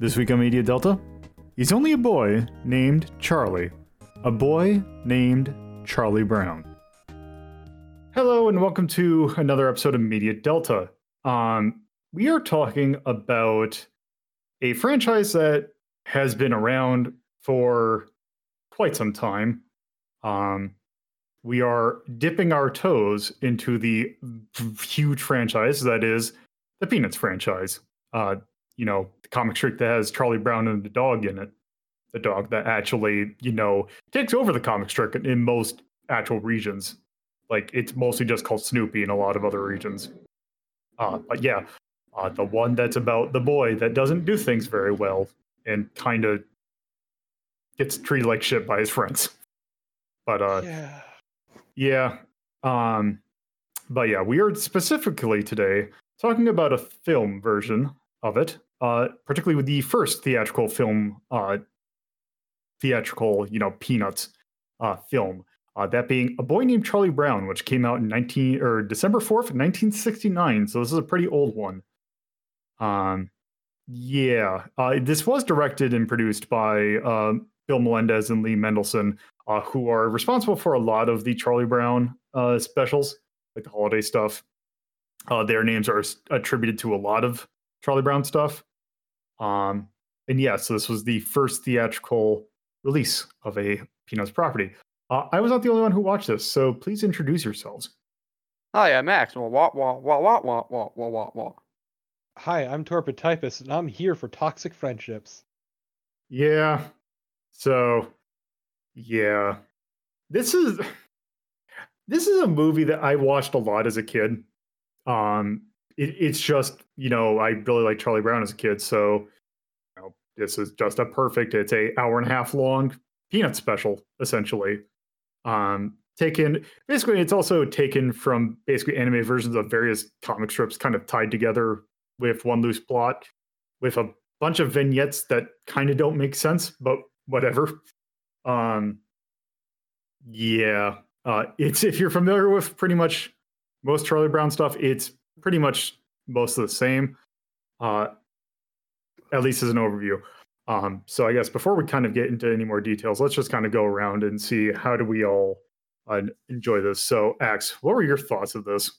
This week on Media Delta, he's only a boy named Charlie. A boy named Charlie Brown. Hello and welcome to another episode of Media Delta. Um, we are talking about a franchise that has been around for quite some time. Um, we are dipping our toes into the huge franchise that is the Peanuts franchise. Uh, you know, the comic strip that has Charlie Brown and the dog in it. The dog that actually, you know, takes over the comic strip in most actual regions. Like it's mostly just called Snoopy in a lot of other regions. Uh, but yeah, uh, the one that's about the boy that doesn't do things very well and kind of gets treated like shit by his friends. But uh, Yeah. yeah. Um, but yeah, we are specifically today talking about a film version of it, uh, particularly with the first theatrical film, uh, theatrical, you know, Peanuts uh, film. Uh, that being A Boy Named Charlie Brown, which came out in 19 or December 4th, 1969. So this is a pretty old one. Um, yeah, uh, this was directed and produced by uh, Bill Melendez and Lee Mendelson, who are responsible for a lot of the Charlie Brown specials, like the holiday stuff. Their names are attributed to a lot of Charlie Brown stuff. Um, and yeah, so this was the first theatrical release of a Peanuts property. Uh, I was not the only one who watched this, so please introduce yourselves. Hi, I'm Max. Wah wah wah wah wah wah wah wah wah wah. Hi, I'm Torpid Typist, and I'm here for toxic friendships. Yeah. So, yeah. This is this is a movie that I watched a lot as a kid. Um it, it's just, you know, I really like Charlie Brown as a kid, so you know, this is just a perfect. It's a hour and a half long peanut special essentially. Um taken basically it's also taken from basically anime versions of various comic strips kind of tied together with one loose plot with a bunch of vignettes that kind of don't make sense, but whatever. Um, yeah, uh, it's if you're familiar with pretty much most Charlie Brown stuff, it's pretty much most of the same. Uh, at least as an overview. Um, so I guess before we kind of get into any more details, let's just kind of go around and see how do we all uh, enjoy this. So, Axe, what were your thoughts of this?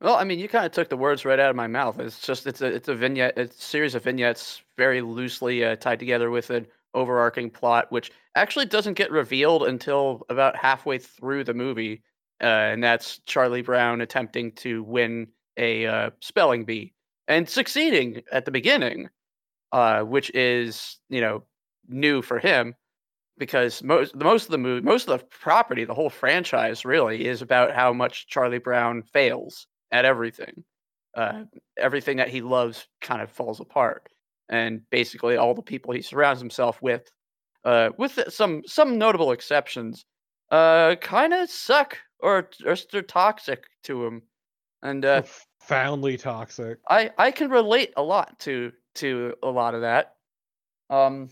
Well, I mean, you kind of took the words right out of my mouth. It's just it's a it's a vignette, it's a series of vignettes very loosely uh, tied together with an overarching plot, which actually doesn't get revealed until about halfway through the movie, uh, and that's Charlie Brown attempting to win a uh, spelling bee and succeeding at the beginning, uh, which is you know new for him because most the most of the movie, most of the property, the whole franchise really is about how much Charlie Brown fails at everything. Uh, everything that he loves kind of falls apart, and basically all the people he surrounds himself with, uh, with some some notable exceptions, uh, kind of suck or or they're toxic to him, and uh, Profoundly toxic. I I can relate a lot to to a lot of that. Um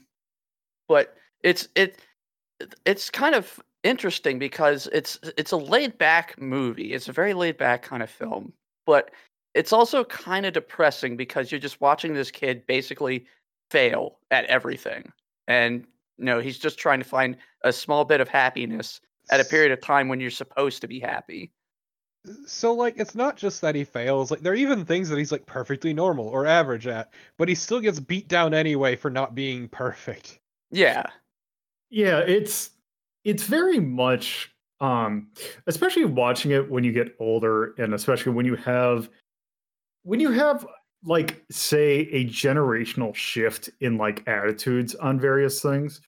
but it's it it's kind of interesting because it's it's a laid back movie. It's a very laid back kind of film, but it's also kind of depressing because you're just watching this kid basically fail at everything. And you know, he's just trying to find a small bit of happiness at a period of time when you're supposed to be happy. So like it's not just that he fails, like there are even things that he's like perfectly normal or average at, but he still gets beat down anyway for not being perfect. Yeah. Yeah, it's it's very much um especially watching it when you get older and especially when you have when you have like say a generational shift in like attitudes on various things.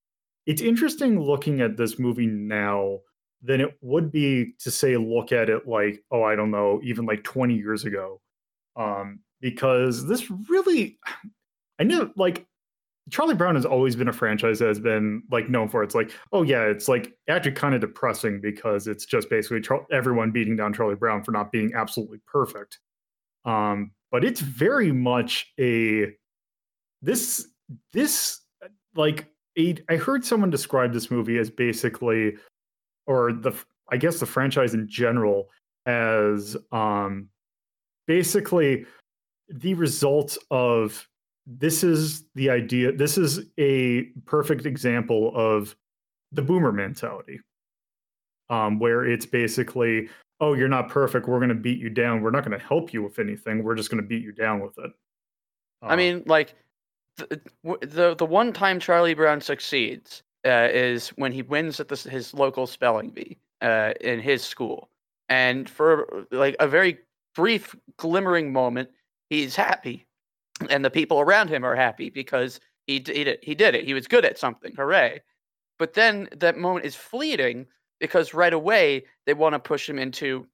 It's interesting looking at this movie now than it would be to say look at it like oh I don't know even like 20 years ago. Um because this really I know like Charlie Brown has always been a franchise that has been like known for it's like, oh yeah, it's like actually kind of depressing because it's just basically Char- everyone beating down Charlie Brown for not being absolutely perfect. Um, but it's very much a this this like a, I heard someone describe this movie as basically, or the I guess the franchise in general as um basically the result of this is the idea. This is a perfect example of the boomer mentality, um, where it's basically, oh, you're not perfect. We're going to beat you down. We're not going to help you with anything. We're just going to beat you down with it. I Uh, mean, like the the, the one time Charlie Brown succeeds uh, is when he wins at his local spelling bee uh, in his school, and for like a very brief glimmering moment, he's happy, and the people around him are happy because he did, he did it. He was good at something. Hooray! But then that moment is fleeting because right away they want to push him into,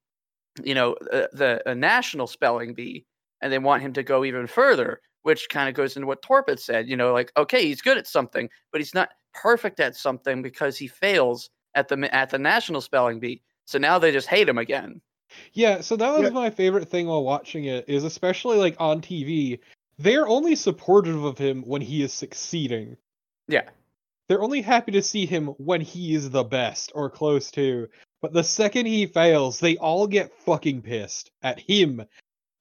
you know, uh, the a national spelling bee, and they want him to go even further which kind of goes into what Torpid said. You know, like okay, he's good at something, but he's not perfect at something because he fails at the at the national spelling bee. So now they just hate him again. Yeah, so that was Yeah. my favorite thing while watching it is especially like on TV, they're only supportive of him when he is succeeding. Yeah, They're only happy to see him when he is the best or close to. But the second he fails, they all get fucking pissed at him.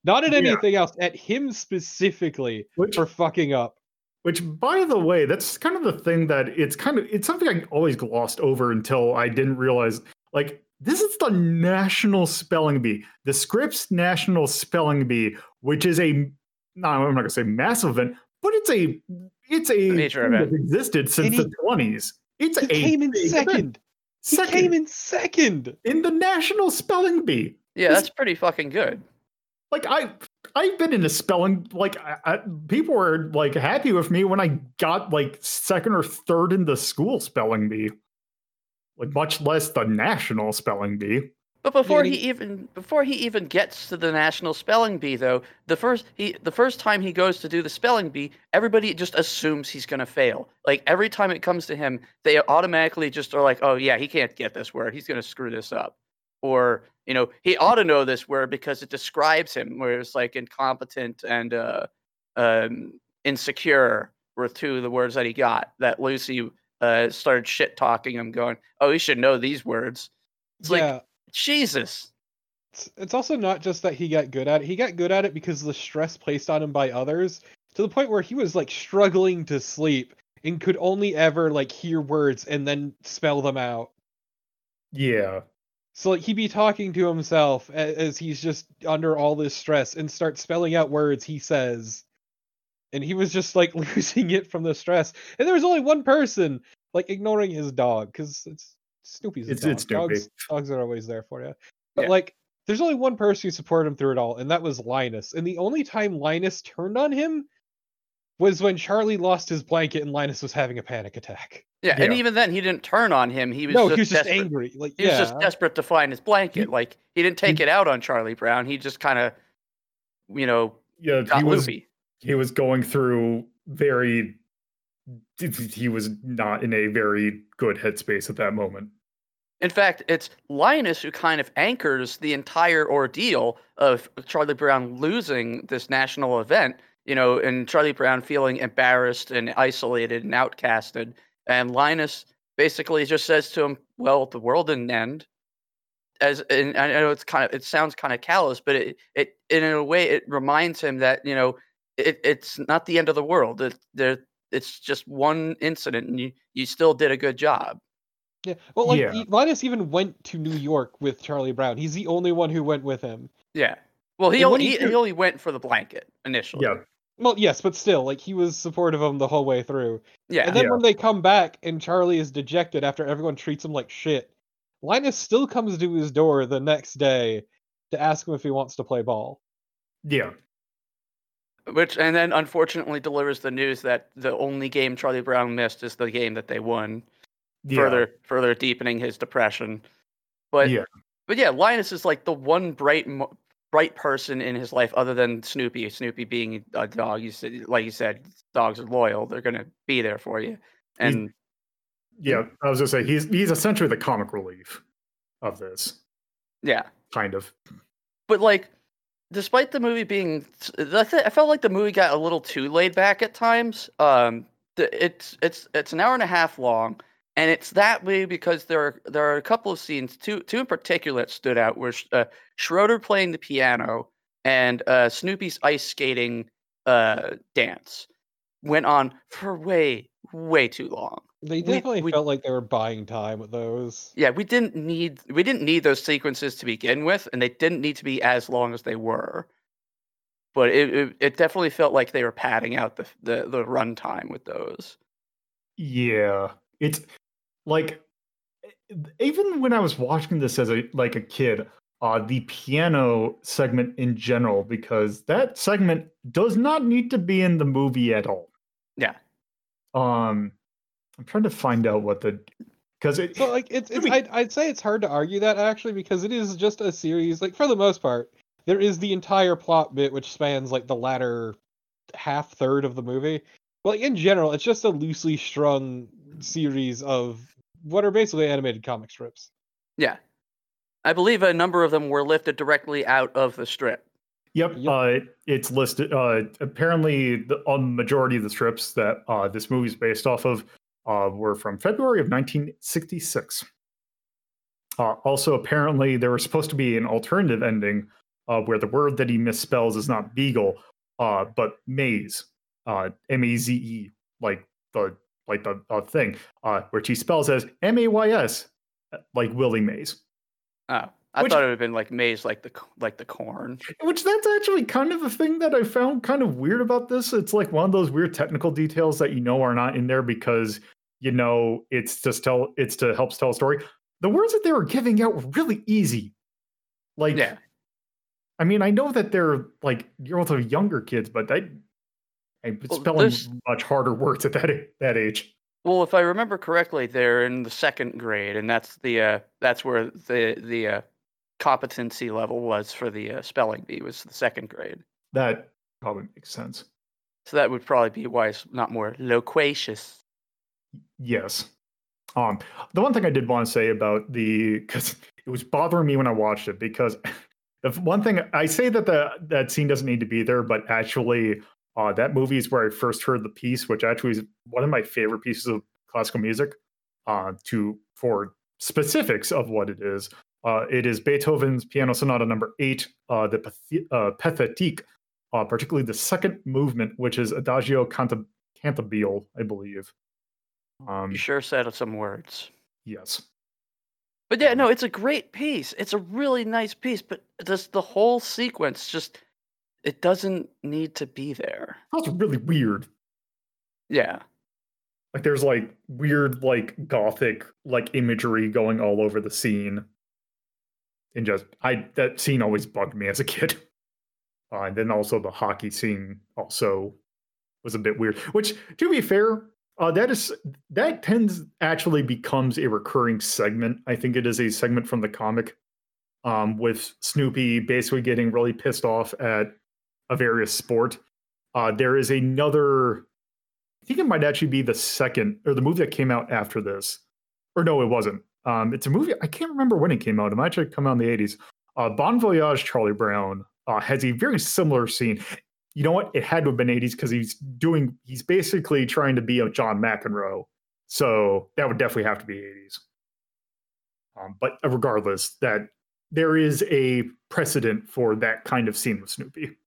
Not at Yeah. anything else, at him specifically which, for fucking up. Which, by the way, that's kind of the thing that it's kind of it's something I always glossed over until I didn't realize. Like this is the National Spelling Bee, the Scripps National Spelling Bee, which is a no, I'm not gonna say massive event, but it's a it's a major event. that's existed since And the 20s. It's He a came in big event. second. He came in second. in the National Spelling Bee. yeah, This- that's pretty fucking good. like I I've been in a spelling like I, I, people were like happy with me when I got like second or third in the school spelling bee, like much less the national spelling bee. But before he even before he even gets to the national spelling bee, though, the first he the first time he goes to do the spelling bee, everybody just assumes he's gonna fail. Like every time it comes to him, they automatically just are like, "Oh yeah, he can't get this word. He's gonna screw this up," or you know, he ought to know this word because it describes him, where it's like incompetent and uh, um, insecure were two of the words that he got. That Lucy uh, started shit talking him, going, "Oh, he should know these words." It's like yeah. Jesus. it's, it's also not just that he got good at it. He got good at it because of the stress placed on him by others to the point where he was like struggling to sleep and could only ever like hear words and then spell them out. Yeah, So like he'd be talking to himself as, as he's just under all this stress and start spelling out words he says. And he was just like losing it from the stress. And there was only one person like ignoring his dog because it's Snoopy's a It's- dog. it's Snoopy. Dogs, dogs are always there for you. But Yeah. like there's only one person who supported him through it all, and that was Linus. And the only time Linus turned on him was when Charlie lost his blanket and Linus was having a panic attack. Yeah, and even then, he didn't turn on him. He was no, just he was just desperate. angry. Like He was just desperate to find his blanket. Like he didn't take it out on Charlie Brown. He just kind of, you know, yeah. got He was loopy. he was going through very. He was not in a very good headspace at that moment. In fact, it's Linus who kind of anchors the entire ordeal of Charlie Brown losing this national event. You know, and Charlie Brown feeling embarrassed and isolated and outcasted. And Linus basically just says to him, "Well, the world didn't end." As and I know it's kind of it sounds kind of callous, but it it in a way it reminds him that you know it, it's not the end of the world. It, there it's just one incident, and you you still did a good job. Yeah. Well, like Yeah. Linus even went to New York with Charlie Brown. He's the only one who went with him. Yeah. Well, he And only he he, he only went for the blanket initially. Yeah, Well, yes, but still, like he was supportive of him the whole way through. Yeah. And then Yeah. when they come back and Charlie is dejected after everyone treats him like shit, Linus still comes to his door the next day to ask him if he wants to play ball. yeah, Which and then unfortunately delivers the news that the only game Charlie Brown missed is the game that they won, yeah. further further deepening his depression. But Yeah. but yeah, Linus is like the one bright mo- bright person in his life other than Snoopy. Snoopy being a dog, you said like you said, dogs are loyal. They're gonna be there for you. And Yeah, I was gonna say he's he's essentially the comic relief of this, yeah. kind of. but like despite the movie being I, felt like the movie got a little too laid back at times um it's it's it's an hour and a half long and it's that way because there are there are a couple of scenes two two in particular that stood out where uh, schroeder playing the piano and uh snoopy's ice skating uh dance went on for way, way too long. They We- definitely we- felt like they were buying time with those. Yeah, we didn't need we didn't need those sequences to begin with, and they didn't need to be as long as they were. But it it, it definitely felt like they were padding out the the, the runtime with those. Yeah, it's like even when I was watching this as a like a kid, uh, the piano segment in general, because that segment does not need to be in the movie at all. Yeah. Um, I'm trying to find out what the because it So like it's, it's I'd, I'd say it's hard to argue that actually because it is just a series like for the most part there is the entire plot bit which spans like the latter half third of the movie but like in general it's just a loosely strung series of what are basically animated comic strips Yeah. I believe a number of them were lifted directly out of the strip. Yep, Yep. Uh, it's listed. Uh, apparently, the a majority of the strips that uh, this movie is based off of uh, were from February of 1966. Uh, also, apparently, there was supposed to be an alternative ending uh, where the word that he misspells is not beagle, uh, but maze, uh, M A Z E, like the like the uh, thing, uh, which he spells as M A Y S, like Willie Mays. Oh, I Which- thought it would have been like maize, like the like the corn. Which that's actually kind of a thing that I found kind of weird about this. It's like one of those weird technical details that you know are not in there because you know it's just tell it's to help tell a story. The words that they were giving out were really easy. Like Yeah. I mean, I know that they're like you're also younger kids, but I I'm Well, spelling there's- much harder words at that that age. Well, if I remember correctly, they're in the second grade, and that's the uh, that's where the the uh, competency level was for the uh, spelling bee was the second grade. That probably makes sense. So that would probably be why it's not more loquacious. Yes. Um, the one thing I did want to say about the because it was bothering me when I watched it because the one thing I say that the that scene doesn't need to be there, but actually, uh, that movie is where I first heard the piece, which actually is one of my favorite pieces of classical music. Uh, to for specifics of what it is, uh, it is Beethoven's Piano Sonata Number Eight, uh, the Path- uh, Pathétique, uh, particularly the second movement, which is Adagio canta- cantabile, I believe. Um, You sure said some words. Yes. But yeah, no, it's a great piece. It's a really nice piece, but just the whole sequence just it doesn't need to be there. That's really weird. Yeah. Like there's like weird like gothic like imagery going all over the scene. And just I that scene always bugged me as a kid. Uh, and then also the hockey scene also was a bit weird. Which to be fair, uh, that is that tends actually becomes a recurring segment. I think it is a segment from the comic um, with Snoopy basically getting really pissed off at a various sport. Uh, there is another I think it might actually be the second or the movie that came out after this. Or no, it wasn't. Um, it's a movie. I can't remember when it came out. It might actually come out in the 80s. Uh, bon Voyage Charlie Brown uh, has a very similar scene. You know what? It had to have been 80s because he's doing, he's basically trying to be a John McEnroe. So that would definitely have to be 80s. Um, but regardless, that there is a precedent for that kind of scene with Snoopy.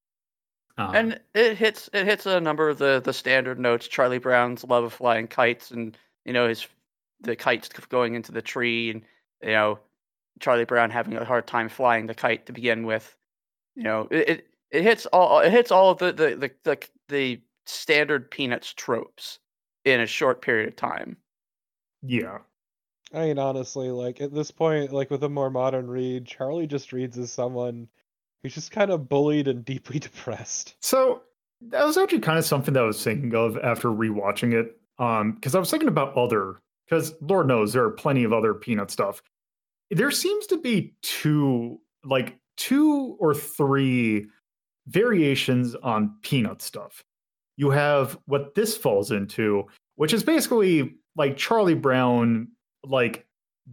Um, and it hits it hits a number of the the standard notes charlie brown's love of flying kites and you know his the kites going into the tree and you know charlie brown having a hard time flying the kite to begin with. You know it it, it hits all it hits all of the the, the the the standard peanuts tropes in a short period of time. Yeah. i mean honestly like at this point like with a more modern read charlie just reads as someone who's just kind of bullied and deeply depressed So that was actually kind of something that I was thinking of after rewatching it. Um, because I was thinking about other, because Lord knows there are plenty of other peanut stuff. There seems to be two, like two or three variations on peanut stuff. You have what this falls into, which is basically like Charlie Brown, like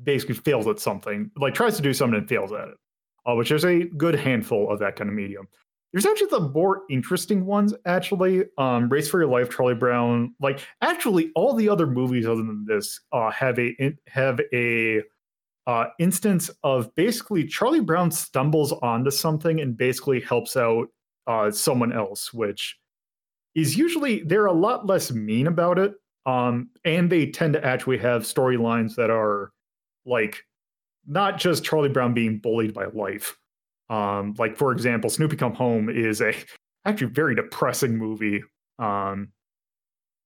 basically fails at something, like tries to do something and fails at it, uh, which is a good handful of that kind of medium. There's actually the more interesting ones, actually. Um, Race for Your Life, Charlie Brown. Like, actually, all the other movies other than this uh, have a have a uh, instance of basically Charlie Brown stumbles onto something and basically helps out uh, someone else, which is usually they're a lot less mean about it. Um, and they tend to actually have storylines that are like not just Charlie Brown being bullied by life. Um, like for example, Snoopy Come Home is a actually very depressing movie um,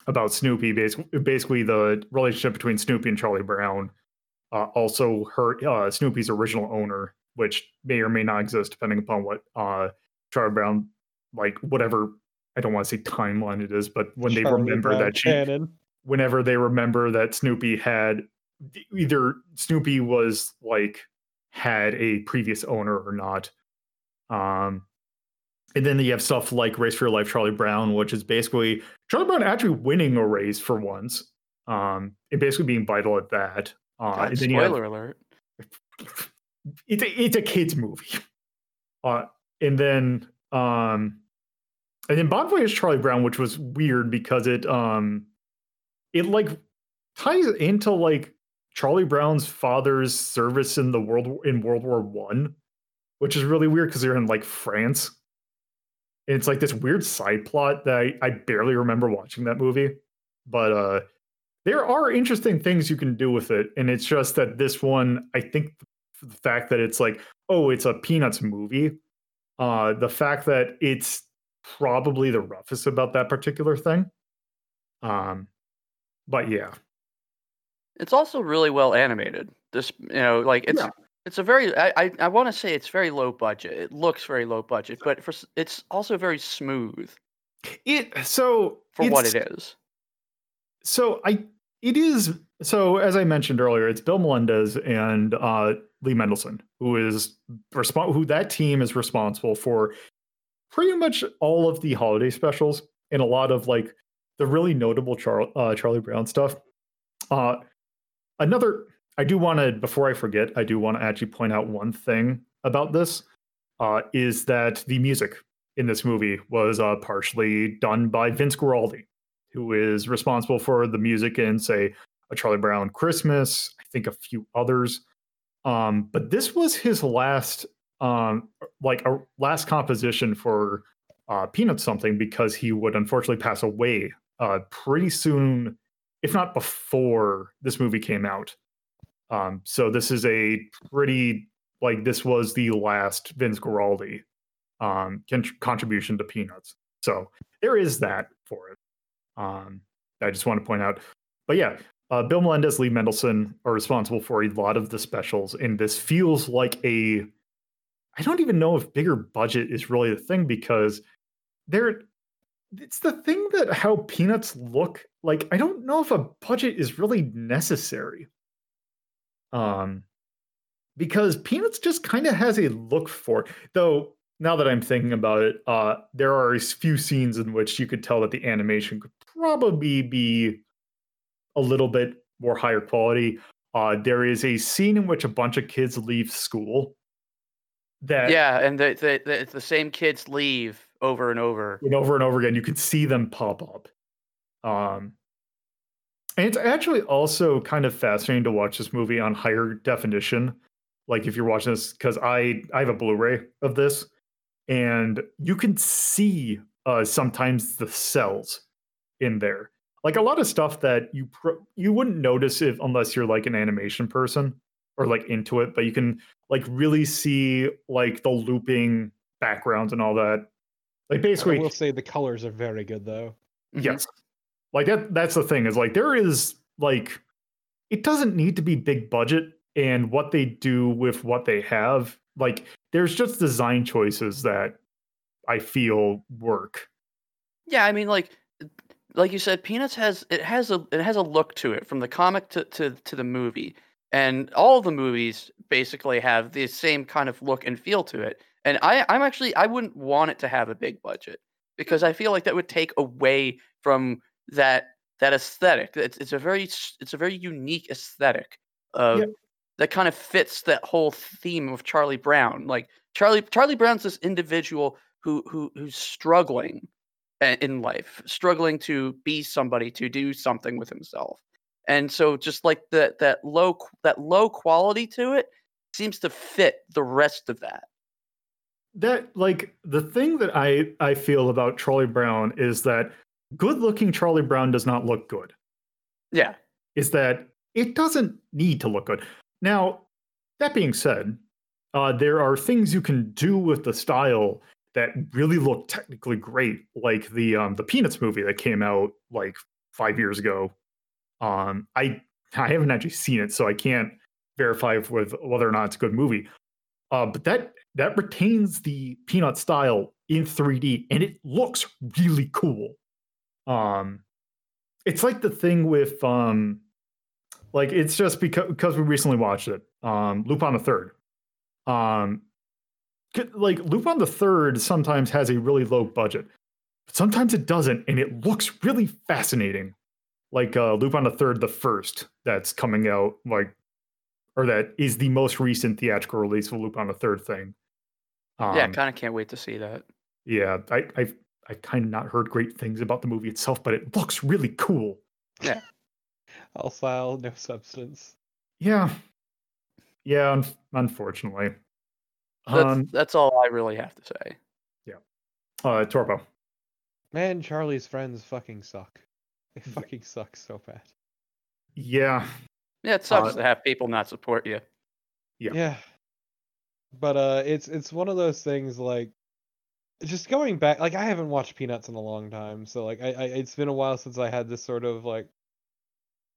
about Snoopy. Basically, basically the relationship between Snoopy and Charlie Brown. Uh, also, her uh, Snoopy's original owner, which may or may not exist depending upon what uh, Charlie Brown like whatever I don't want to say timeline it is, but when Charlie they remember Brown that she, canon. whenever they remember that Snoopy had either Snoopy was like had a previous owner or not. Um, and then you have stuff like Race for Your Life, Charlie Brown, which is basically Charlie Brown actually winning a race for once, um, and basically being vital at that. Uh, God, you have- spoiler alert. it's a, it's a kids movie. Uh, and then um, and then Bon Voyage Charlie Brown, which was weird because it um, it like ties into like Charlie Brown's father's service in the world in World War One, which is really weird because they're in like France. And it's like this weird side plot that I, I barely remember watching that movie, but uh, there are interesting things you can do with it, and it's just that this one, I think, the fact that it's like, oh, it's a Peanuts movie, uh, the fact that it's probably the roughest about that particular thing. Um, but yeah, It's also really well animated. This, you know, like it's Yeah. it's a very I I, I want to say it's very low budget. It looks very low budget, but for it's also very smooth it so for what it's- So I it is so as I mentioned earlier, it's Bill Melendez and uh, Lee Mendelson who is respon who that team is responsible for pretty much all of the holiday specials and a lot of like the really notable Char- uh, Charlie Brown stuff. Uh, another I do want to before I forget, I do want to actually point out one thing about this uh, is that the music in this movie was uh, partially done by Vince Guaraldi who is responsible for the music in, say, a Charlie Brown Christmas, I think a few others. Um, but this was his last, um, like a last composition for uh, Peanut Something because he would unfortunately pass away uh, pretty soon, if not before this movie came out. Um, so this is a pretty like this was the last Vince Guaraldi um, con- contribution to Peanuts. So there is that for it. Um, I just want to point out. But yeah, uh, Bill Melendez, Lee Mendelson are responsible for a lot of the specials, and this feels like a. I don't even know if bigger budget is really the thing because they're. It's the thing that how peanuts look like. I don't know if a budget is really necessary. Um, because peanuts just kind of has a look for it, though now that I'm thinking about it, uh, there are a few scenes in which you could tell that the animation could probably be a little bit more higher quality. Uh, there is a scene in which a bunch of kids leave school. That Yeah, and the, the the the same kids leave over and over. and over and over again, you could see them pop up. Um, and it's actually also kind of fascinating to watch this movie on higher definition. Like if you're watching this, because I I have a Blu-ray of this, and you can see uh, sometimes the cels in there. Like a lot of stuff that you pro- you wouldn't notice if unless you're like an animation person or like into it, but you can like really see like the looping backgrounds and all that. Like basically, I basically, will say the colors are very good though. Mhm. Yes. Like that that's the thing is like there is like it doesn't need to be big budget and what they do with what they have like there's just design choices that I feel work. Yeah, I mean, like, like you said, Peanuts has it has a it has a look to it from the comic to to to the movie, and all of the movies basically have the same kind of look and feel to it. And I I'm actually I wouldn't want it to have a big budget because I feel like that would take away from that that aesthetic. It's it's a very it's a very unique aesthetic of that kind of fits that whole theme of Charlie Brown. Like Charlie Charlie Brown's this individual who who who's struggling in life, struggling to be somebody, to do something with himself. And so just like that that low that low quality to it seems to fit the rest of that. That like the thing that I I feel about Charlie Brown is that good looking Charlie Brown does not look good. Yeah. Is that it doesn't need to look good. Now, that being said, uh, there are things you can do with the style that really look technically great, like the um, the Peanuts movie that came out like five years ago. Um, I I haven't actually seen it, so I can't verify with whether or not it's a good movie. Uh, but that that retains the Peanut style in 3D, and it looks really cool. Um, it's like the thing with um, like it's just because because we recently watched it. Um, Lupin the Third. Um, like Lupin the Third sometimes has a really low budget, but sometimes it doesn't, and it looks really fascinating. Like uh, Lupin the Third, the first that's coming out, like, or that is the most recent theatrical release of Lupin the Third thing. Um, yeah, kind of can't wait to see that. Yeah, I, I've I kind of not heard great things about the movie itself, but it looks really cool. Yeah. All style, no substance. Yeah. Yeah, un- unfortunately. That's, um, that's all I really have to say. Yeah. Uh, Torpo. Man, Charlie's friends fucking suck. They fucking suck so bad. Yeah. Yeah, it sucks uh, to have people not support you. Yeah. Yeah. But uh it's it's one of those things like just going back like I haven't watched Peanuts in a long time, so like I, I it's been a while since I had this sort of like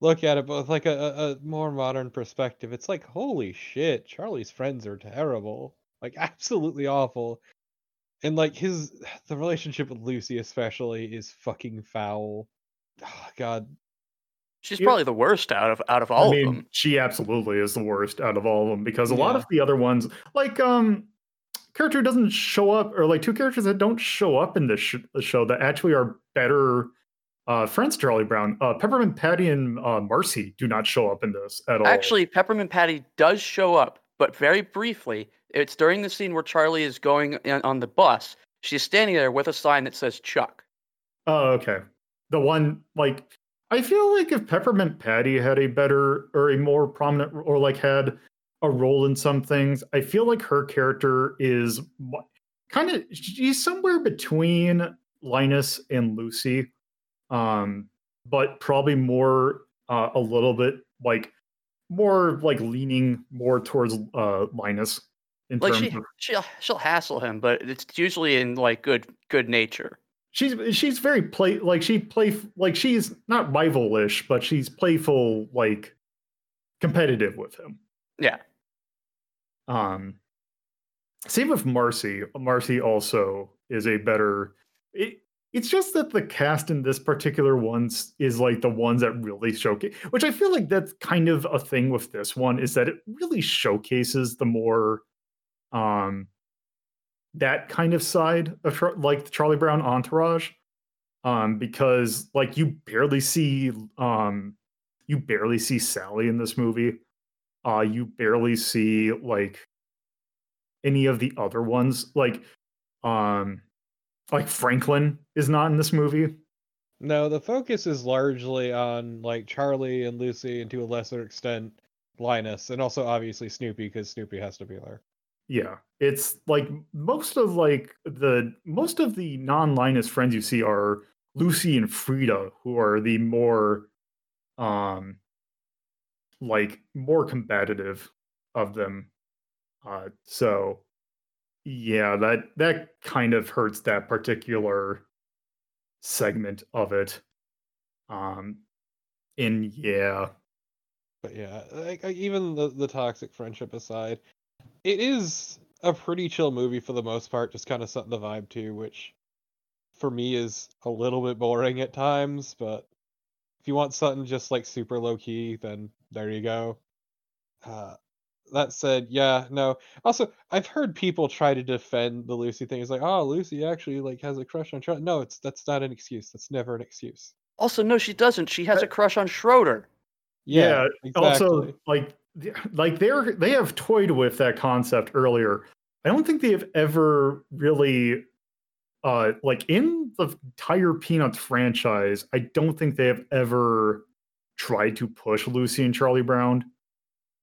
look at it, but with like a, a more modern perspective, it's like holy shit, Charlie's friends are terrible, like absolutely awful, and like his the relationship with Lucy especially is fucking foul. Oh, God, she's probably the worst out of out of all of them. I mean, of them. She absolutely is the worst out of all of them because a yeah. lot of the other ones, like um character doesn't show up, or like two characters that don't show up in this sh- show that actually are better uh, friends Charlie Brown. Uh, Peppermint Patty and uh, Marcy do not show up in this at all. Actually, Peppermint Patty does show up, but very briefly. It's during the scene where Charlie is going on the bus. She's standing there with a sign that says Chuck. Oh, okay. The one like I feel like if Peppermint Patty had a better or a more prominent or like had a role in some things. I feel like her character is kind of she's somewhere between Linus and Lucy, um, but probably more uh, a little bit like more like leaning more towards uh, Linus. In like she, of, she'll she'll hassle him, but it's usually in like good good nature. She's she's very play like she play like she's not rivalish, but she's playful like competitive with him. Yeah. Um, same with Marcy. Marcy also is a better. It, it's just that the cast in this particular ones is like the ones that really showcase, which I feel like that's kind of a thing with this one is that it really showcases the more, um, that kind of side of like the Charlie Brown entourage, um, because like you barely see, um, you barely see Sally in this movie. Uh, you barely see like any of the other ones. Like, um, like Franklin is not in this movie. No, the focus is largely on like Charlie and Lucy, and to a lesser extent Linus, and also obviously Snoopy because Snoopy has to be there. Yeah, it's like most of like the most of the non-Linus friends you see are Lucy and Frieda, who are the more um like more combative of them. Uh, so yeah, that that kind of hurts that particular segment of it. Um, and yeah, but yeah, like, even the the toxic friendship aside, it is a pretty chill movie for the most part, just kind of setting the vibe too, which for me is a little bit boring at times, but if you want something just like super low key, then there you go. Uh, that said, yeah, no. Also, I've heard people try to defend the Lucy thing. It's like, oh, Lucy actually like has a crush on Charlie. No, it's that's not an excuse. That's never an excuse. Also, no, she doesn't. She has a crush on Schroeder. Yeah. yeah exactly. Also, like, like they're they have toyed with that concept earlier. I don't think they have ever really uh like in the entire Peanuts franchise, I don't think they have ever tried to push Lucy and Charlie Brown.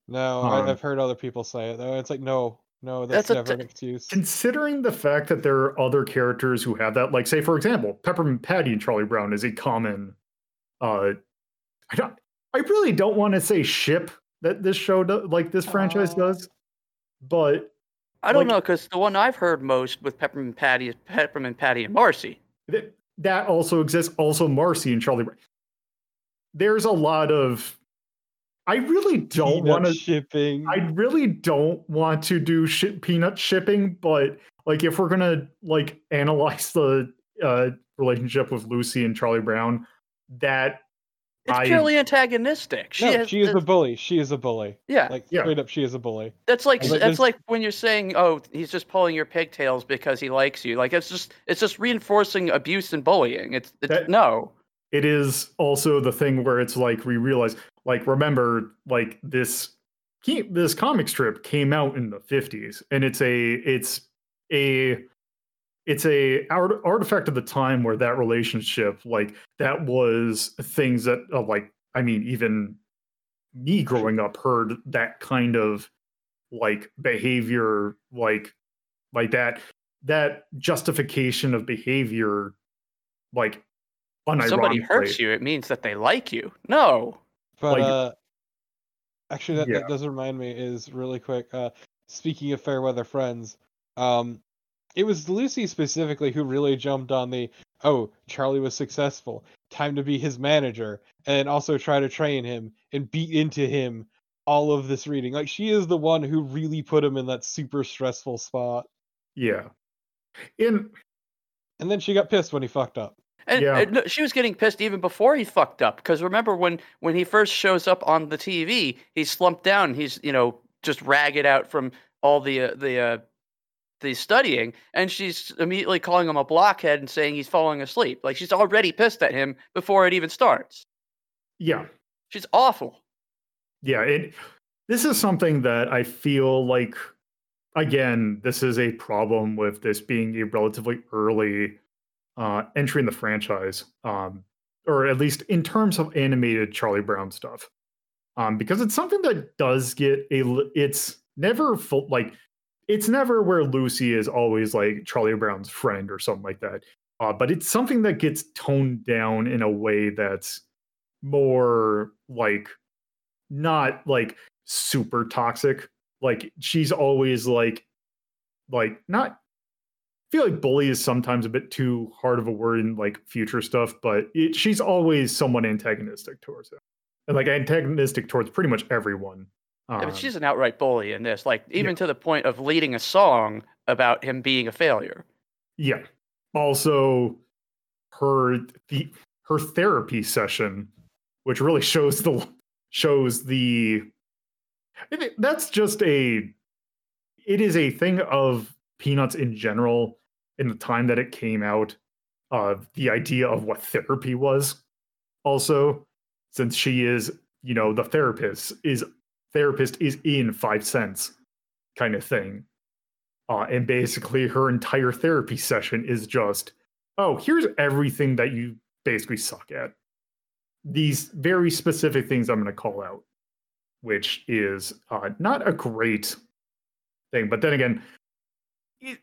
No, um, I, have heard other people say it though. It's like no, No, that's, That's never t- an excuse. considering the fact that there are other characters who have that, like say for example, Peppermint Patty and Charlie Brown is a common. Uh, I don't. I really don't want to say ship that this show does, like this franchise Oh. does, but I don't Like- know because the one I've heard most with Peppermint Patty is Peppermint Patty and Marcy. th- that also exists. Also, Marcy and Charlie. Brown. There's a lot of. I really don't want to. shipping. I really don't want to do shi peanut shipping, but like if we're gonna like analyze the uh, relationship with Lucy and Charlie Brown, that It's I- purely antagonistic. She, no, has, she is a bully. She is a bully. yeah. Like Yeah. straight up, she is a bully. That's like But that's there's- like when you're saying, "Oh, he's just pulling your pigtails because he likes you." Like it's just it's just reinforcing abuse and bullying. It's, it's That- no. it is also the thing where it's like we realize, like remember, like this ke- this comic strip came out in the fifties, and it's a it's a it's a art, artifact of the time where that relationship like that was things that uh, like i mean even me growing up heard that kind of like behavior like like that that justification of behavior like If somebody hurts you, it means that they like you. No. But Like- uh, actually, that, Yeah. that does remind me is really quick. Uh, speaking of fair weather friends, um, it was Lucy specifically who really jumped on the oh Charlie was successful, time to be his manager, and also try to train him and beat into him all of this reading. Like she is the one who really put him in that super stressful spot, yeah in and then she got pissed when he fucked up. And, Yeah. and she was getting pissed even before he fucked up. Because remember when when he first shows up on the TV, he's slumped down. He's you know just ragged out from all the uh, the uh, the studying, and she's immediately calling him a blockhead and saying he's falling asleep. Like she's already pissed at him before it even starts. yeah She's awful. yeah it this is something that i feel like again this is a problem with this being a relatively early uh entry in the franchise um or at least in terms of animated charlie brown stuff um because it's something that does get a it's never full like it's never where lucy is always like charlie brown's friend or something like that uh, but it's something that gets toned down in a way that's more like not like super toxic. Like she's always like like not I feel like bully is sometimes a bit too hard of a word in like future stuff, but it, she's always somewhat antagonistic towards him. And like antagonistic towards pretty much everyone. Yeah, Um, but she's an outright bully in this. Like even to the point of leading a song about him being a failure. Yeah. Also, her the her therapy session, which really shows the shows the that's just a it is a thing of peanuts in general in the time that it came out uh the idea of what therapy was also since she is you know the therapist is therapist is in five cents kind of thing uh, and basically, her entire therapy session is just, oh, here's everything that you basically suck at. These very specific things I'm going to call out, which is uh, not a great thing. But then again, it,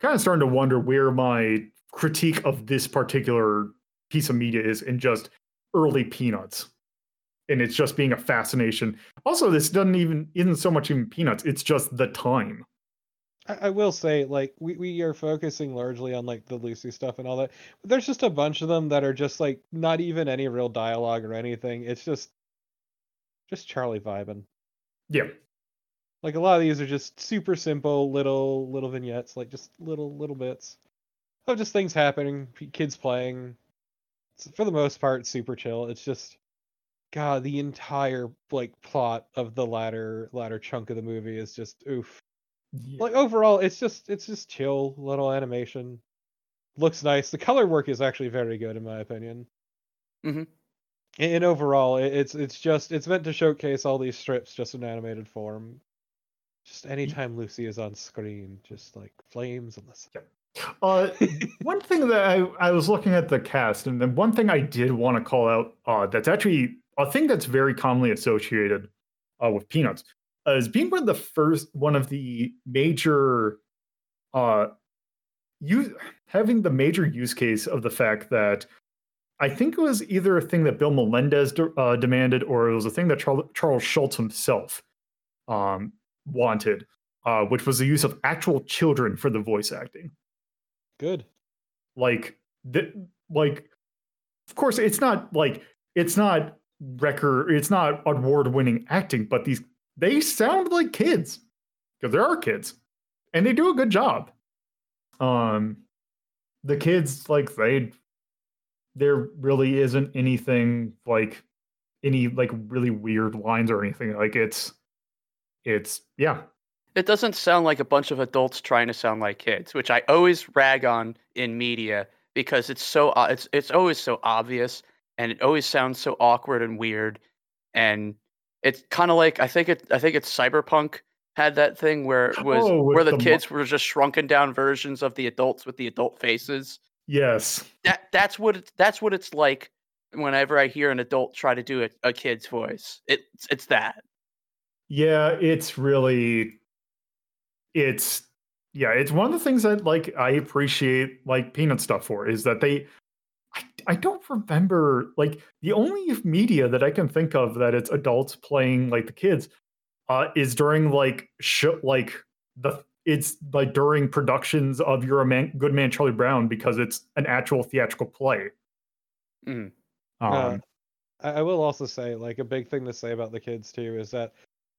kind of starting to wonder where my critique of this particular piece of media is in just early peanuts. And it's just being a fascination. Also, this doesn't even isn't so much even peanuts, it's just the time. I, I will say, like, we, we are focusing largely on like the Lucy stuff and all that. But there's just a bunch of them that are just like not even any real dialogue or anything. It's just just Charlie vibing. Yeah. Like a lot of these are just super simple little little vignettes, like just little little bits of just things happening, kids playing. It's, for the most part, super chill. It's just God, the entire like plot of the latter latter chunk of the movie is just oof. Like overall, it's just it's just chill little animation. Looks nice. The color work is actually very good in my opinion. Mhm. And, and overall, it, it's it's just it's meant to showcase all these strips just in animated form. Just anytime Lucy is on screen, just like flames and the sun. Uh, one thing that I, I was looking at the cast, and then one thing I did want to call out uh, that's actually a thing that's very commonly associated uh, with Peanuts. as being one of the first one of the major uh you having the major use case of the fact that I think it was either a thing that Bill Melendez de- uh, demanded or it was a thing that Char- Charles Schulz himself um, wanted, uh, which was the use of actual children for the voice acting. Good. Like, th- like, of course, it's not like it's not record, it's not award-winning acting, but these they sound like kids because there are kids, and they do a good job. Um, the kids like they there really isn't anything like any like really weird lines or anything like it's it's yeah It doesn't sound like a bunch of adults trying to sound like kids, which I always rag on in media because it's so it's it's always so obvious and it always sounds so awkward and weird and it's kind of like I think it I think it's Cyberpunk had that thing where it was Oh, where the, the mo- kids were just shrunken down versions of the adults with the adult faces. yes That that's what it's that's what it's like whenever I hear an adult try to do a, a kid's voice. It's it's that. yeah it's really it's yeah it's one of the things that like i appreciate like peanut stuff for is that they I, I don't remember like the only media that i can think of that it's adults playing like the kids uh is during like show like the it's like during productions of you're a man good man charlie brown because it's an actual theatrical play Mhm. um Uh, I, I will also say, like, a big thing to say about the kids too is that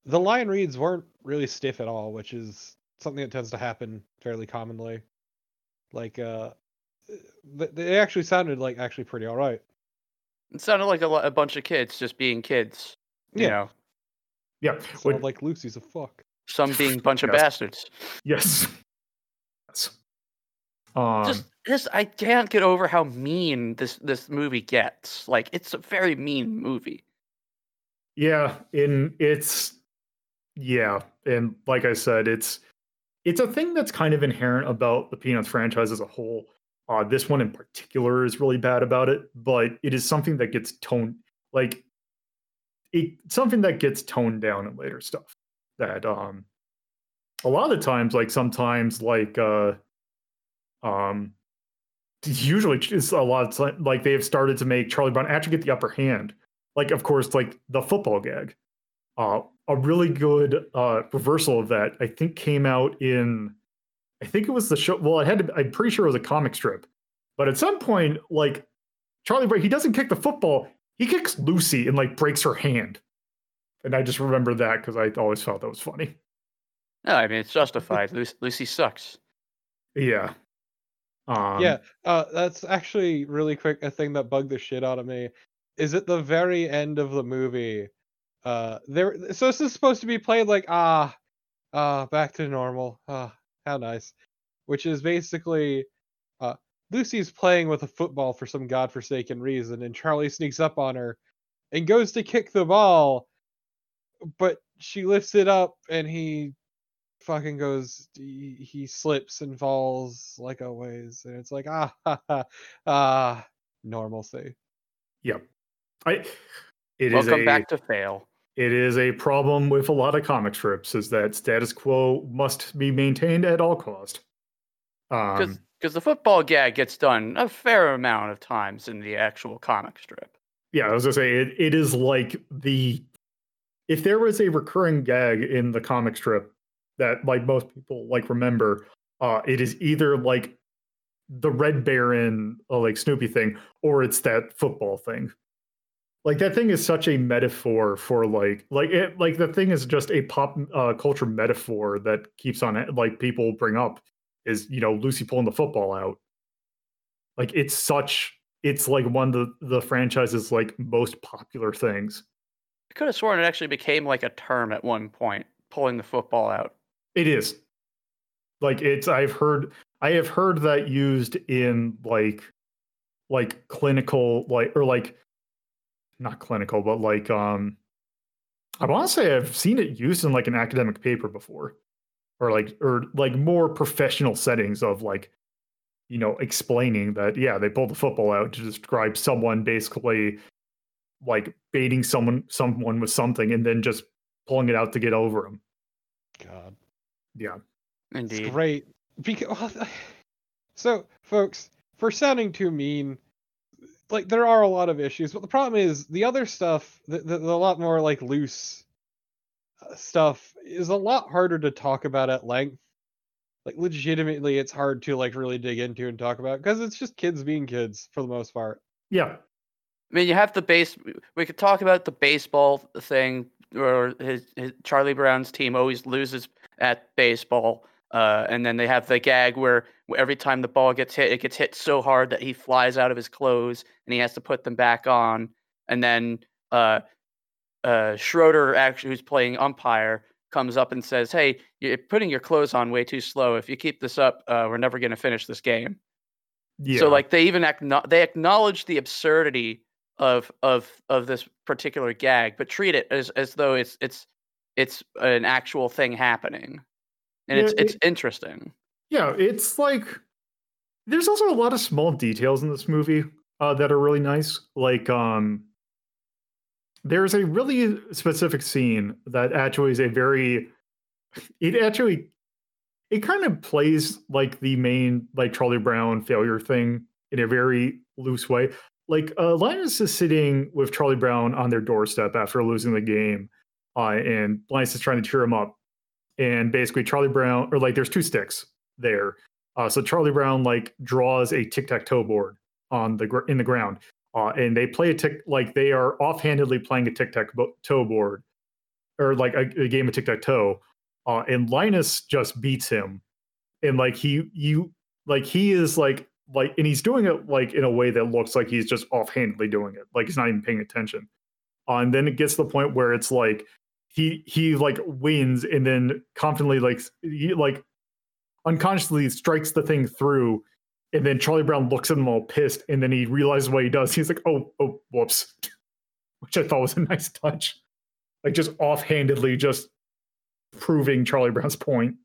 the line reads weren't really stiff at all, which is something that tends to happen fairly commonly. Like, uh, th- they actually sounded like actually pretty all right. It sounded like a, a bunch of kids just being kids. You Yeah. know, yeah Sounded would- like Lucy's a fuck. some being a bunch of bastards. yes yes um just just I can't get over how mean this this movie gets. Like it's a very mean movie. Yeah, in it's yeah, and like I said, it's it's a thing that's kind of inherent about the Peanuts franchise as a whole. Uh, this one in particular is really bad about it, but it is something that gets toned like it something that gets toned down in later stuff. That um a lot of the times, like sometimes like uh um usually it's a lot of like they have started to make Charlie Brown actually get the upper hand like of course like the football gag uh a really good uh reversal of that i think came out in i think it was the show well it had to i'm pretty sure it was a comic strip but at some point like charlie brown he doesn't kick the football he kicks lucy and like breaks her hand and i just remember that because i always felt that was funny No, I mean it's justified. Lucy, Lucy sucks. yeah um yeah, uh, that's actually really quick. A thing that bugged the shit out of me is at the very end of the movie. Uh, there. So this is supposed to be played like ah, ah, back to normal. Ah, how nice. Which is basically, uh, Lucy's playing with a football for some godforsaken reason, and Charlie sneaks up on her, and goes to kick the ball, but she lifts it up, and he fucking goes he, he slips and falls like always and it's like ah ha, ha, ah normalcy yep i it is Welcome a back to fail. It is a problem with a lot of comic strips is that status quo must be maintained at all cost Because um the football gag gets done a fair amount of times in the actual comic strip. yeah i was gonna say it, it is like the if there was a recurring gag in the comic strip that like most people like remember uh it is either like the red baron uh, like snoopy thing or it's that football thing like that thing is such a metaphor for like like it like the thing is just a pop uh, culture metaphor that keeps on like people bring up is you know lucy pulling the football out like it's such it's like one of the the franchise's like most popular things I could have sworn it actually became like a term at one point, pulling the football out. It is. Like it's I've heard I have heard that used in like like clinical like or like not clinical but like um I want to say I've seen it used in like an academic paper before or like or like more professional settings of like you know explaining that yeah they pulled the football out to describe someone basically like baiting someone someone with something and then just pulling it out to get over him. God. Yeah. Indeed. It's great. Because so, folks, for sounding too mean, like there are a lot of issues, but the problem is the other stuff, the, the, the lot more like loose uh, stuff, is a lot harder to talk about at length. Like legitimately, it's hard to like really dig into and talk about because it's just kids being kids for the most part. Yeah. I mean, you have the base. We could talk about the baseball thing, where his, his Charlie Brown's team always loses at baseball, uh, and then they have the gag where every time the ball gets hit, it gets hit so hard that he flies out of his clothes and he has to put them back on. And then uh, uh, Schroeder, actually, who's playing umpire, comes up and says, "Hey, you're putting your clothes on way too slow. If you keep this up, uh, we're never going to finish this game." Yeah. So like they even acknow- they acknowledge the absurdity of of of this particular gag, but treat it as as though it's it's it's an actual thing happening, and Yeah, it's it's it- interesting. Yeah, it's like there's also a lot of small details in this movie uh, that are really nice. Like, um, there's a really specific scene that actually is a very, it actually, it kind of plays like the main like Charlie Brown failure thing in a very loose way. Like, uh, Linus is sitting with Charlie Brown on their doorstep after losing the game, uh, and Linus is trying to cheer him up. And basically, Charlie Brown, or like, there's two sticks there. Uh, so Charlie Brown like draws a tic tac toe board on the gr- in the ground, uh, and they play a tick like they are offhandedly playing a tic tac toe board, or like a, a game of tic tac toe. Uh, and Linus just beats him, and like he you like he is like like and he's doing it like in a way that looks like he's just offhandedly doing it, like he's not even paying attention. Uh, and then it gets to the point where it's like he he like wins and then confidently like he like unconsciously strikes the thing through and then charlie brown looks at him all pissed and then he realizes what he does. He's like oh oh whoops. Which i thought was a nice touch. Like just offhandedly just proving charlie brown's point.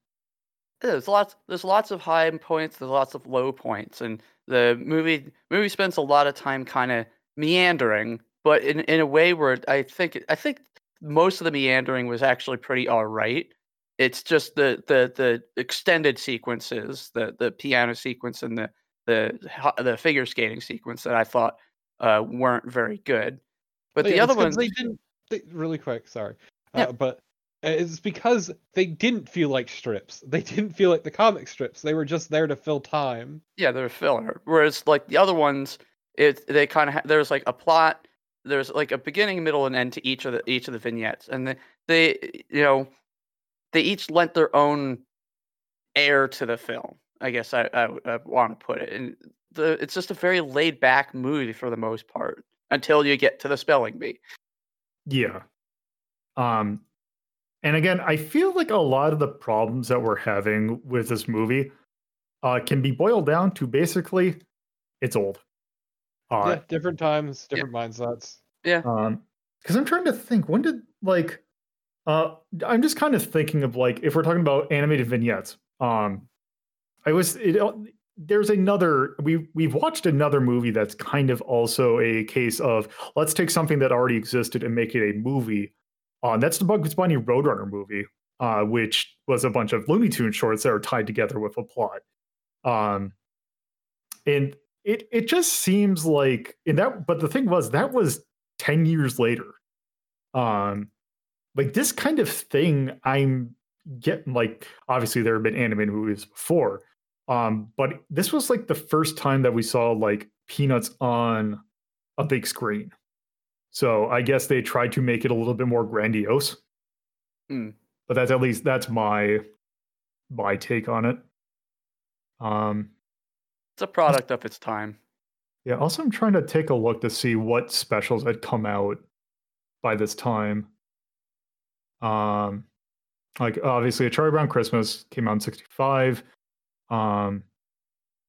There's lots there's lots of high points, there's lots of low points, and the movie movie spends a lot of time kind of meandering, but in in a way where I think I think most of the meandering was actually pretty all right. It's just the the the extended sequences, the the piano sequence and the the the figure skating sequence that I thought uh, weren't very good. But the Yeah, other ones, they didn't. They, really quick, sorry, Yeah. uh, but it's because they didn't feel like strips. They didn't feel like the comic strips. They were just there to fill time. Yeah, they're filler. Whereas like the other ones, it they kind of ha- there's like a plot. There's like a beginning, middle, and end to each of the each of the vignettes, and they, they you know they each lent their own air to the film. I guess I I, I want to put it, and the it's just a very laid back movie for the most part until you get to the spelling bee. yeah um and again i feel like a lot of the problems that we're having with this movie uh can be boiled down to basically it's old uh yeah, different times, different mindsets. Yeah. Um, because I'm trying to think when did like uh I'm just kind of thinking of like if we're talking about animated vignettes. Um I was it uh, there's another we we've watched another movie that's kind of also a case of let's take something that already existed and make it a movie. Uh, that's the Bugs Bunny Roadrunner movie, uh, which was a bunch of Looney Tunes shorts that are tied together with a plot. Um, and it it just seems like and that but the thing was that was 10 years later um like this kind of thing i'm getting like obviously there have been animated movies before um but this was like the first time that we saw like peanuts on a big screen so i guess they tried to make it a little bit more grandiose Hmm. but that's at least that's my my take on it um It's a product of its time. Yeah, also I'm trying to take a look to see what specials had come out by this time. Um like obviously a Charlie Brown Christmas came out in 65. Um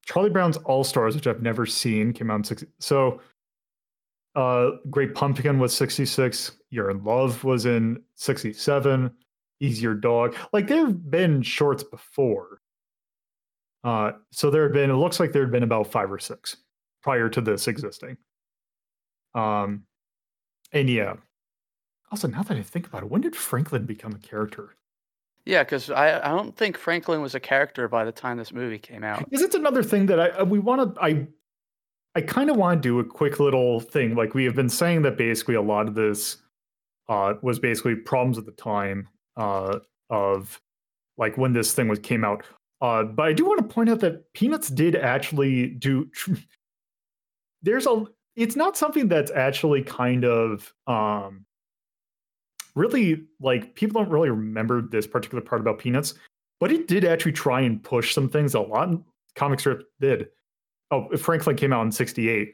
Charlie Brown's All Stars, which I've never seen, came out in 60. So uh Great Pumpkin was 66, You're in Love was in 67, He's Your Dog. Like there have been shorts before. Uh so there had been it looks like there had been about five or six prior to this existing. Um, and yeah, Also, now that I think about it, when did Franklin become a character? Yeah, because I, I don't think Franklin was a character by the time this movie came out. Is it another thing that I uh, we want to I I kind of want to do a quick little thing. Like we have been saying that basically a lot of this uh, was basically problems at the time uh, of like when this thing was came out. Uh, but I do want to point out that Peanuts did actually do. There's a. It's not something that's actually kind of um, really like people don't really remember this particular part about Peanuts, but it did actually try and push some things a lot. Comic strip did. Oh, Franklin came out in '68.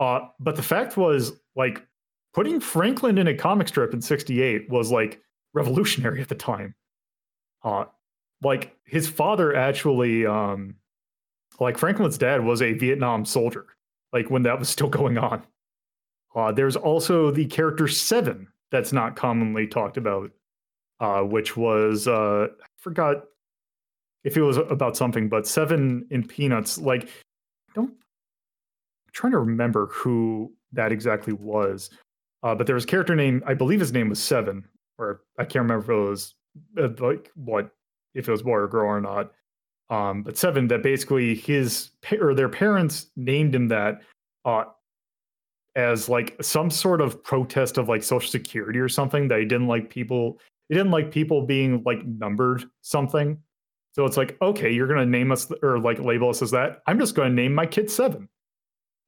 Uh, but the fact was, like, putting Franklin in a comic strip in 68 was like revolutionary at the time. Uh, like his father actually, um, like Franklin's dad was a Vietnam soldier, like when that was still going on. Uh, there's also the character Seven that's not commonly talked about, uh, which was uh, I forgot if it was about something, but Seven in Peanuts, like don't I'm trying to remember who that exactly was. Uh, but there was a character named, I believe his name was Seven, or I can't remember if it was uh, like what, if it was boy or girl or not. Um, but Seven, that basically his or their parents named him that uh, as like some sort of protest of like Social Security or something that he didn't like people. He didn't like people being like numbered something. So it's like, okay, you're gonna name us or like label us as that. I'm just gonna name my kid Seven.